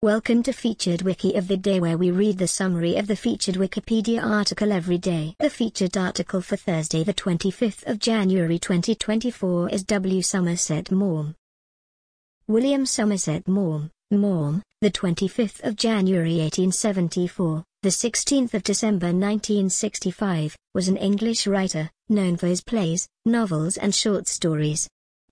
Welcome to Featured Wiki of the Day where we read the summary of the featured Wikipedia article every day. The featured article for Thursday the 25th of January 2024 is W. Somerset Maugham. William Somerset Maugham, Maugham, the 25th of January 1874, the 16th of December 1965, was an English writer, known for his plays, novels and short stories.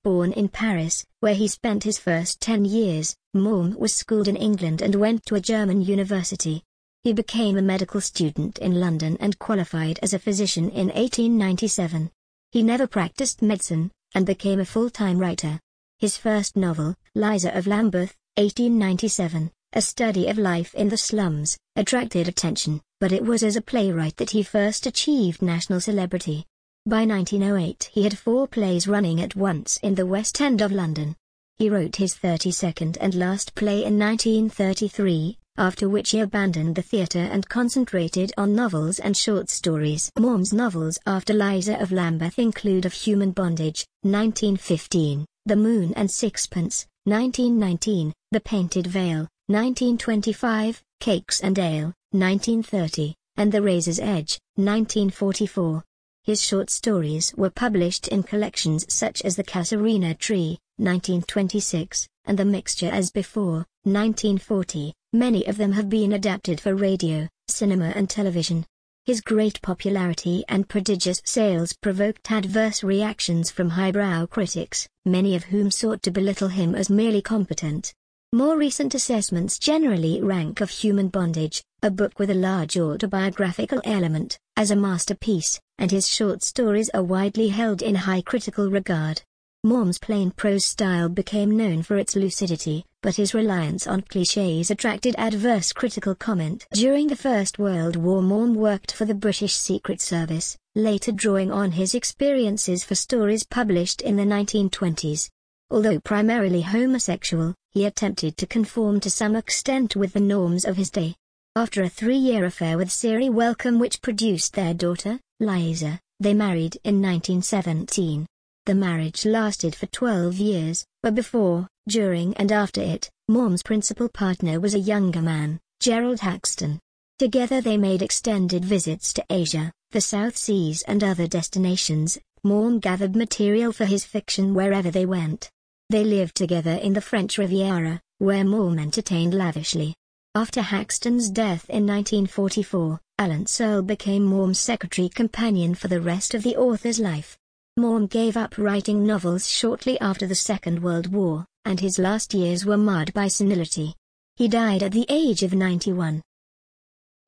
Born in Paris, where he spent his first ten years, Maugham was schooled in England and went to a German university. He became a medical student in London and qualified as a physician in 1897. He never practiced medicine, and became a full-time writer. His first novel, Liza of Lambeth, 1897, a study of life in the slums, attracted attention, but it was as a playwright that he first achieved national celebrity. By 1908 he had four plays running at once in the West End of London. He wrote his 32nd and last play in 1933, after which he abandoned the theatre and concentrated on novels and short stories. Maugham's novels after Liza of Lambeth include Of Human Bondage, 1915, The Moon and Sixpence, 1919, The Painted Veil, 1925, Cakes and Ale, 1930, and The Razor's Edge, 1944. His short stories were published in collections such as The Casuarina Tree, 1926, and The Mixture as Before, 1940. Many of them have been adapted for radio, cinema and television. His great popularity and prodigious sales provoked adverse reactions from highbrow critics, many of whom sought to belittle him as merely competent. More recent assessments generally rank Of Human Bondage, a book with a large autobiographical element, as a masterpiece, and his short stories are widely held in high critical regard. Maugham's plain prose style became known for its lucidity, but his reliance on clichés attracted adverse critical comment. During the First World War Maugham worked for the British Secret Service, later drawing on his experiences for stories published in the 1920s. Although primarily homosexual, he attempted to conform to some extent with the norms of his day. After a three-year affair with Syrie Wellcome which produced their daughter, Liza, they married in 1917. The marriage lasted for 12 years, but before, during and after it, Maugham's principal partner was a younger man, Gerald Haxton. Together they made extended visits to Asia, the South Seas and other destinations. Maugham gathered material for his fiction wherever they went. They lived together in the French Riviera, where Maugham entertained lavishly. After Haxton's death in 1944, Alan Searle became Maugham's secretary companion for the rest of the author's life. Maugham gave up writing novels shortly after the Second World War, and his last years were marred by senility. He died at the age of 91.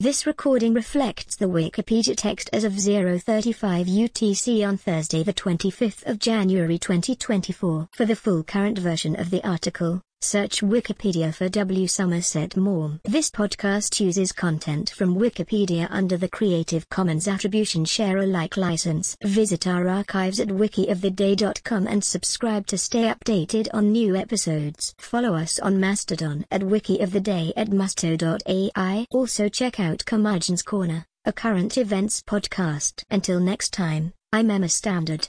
This recording reflects the Wikipedia text as of 035 UTC on Thursday the 25th of January 2024. For the full current version of the article, search Wikipedia for W. Somerset Maugham. This podcast uses content from Wikipedia under the Creative Commons Attribution Share Alike license. Visit our archives at wikioftheday.com and subscribe to stay updated on new episodes. Follow us on Mastodon at wikioftheday at musto.ai. Also check out Curmudgeon's Corner, a current events podcast. Until next time, I'm Emma Standard.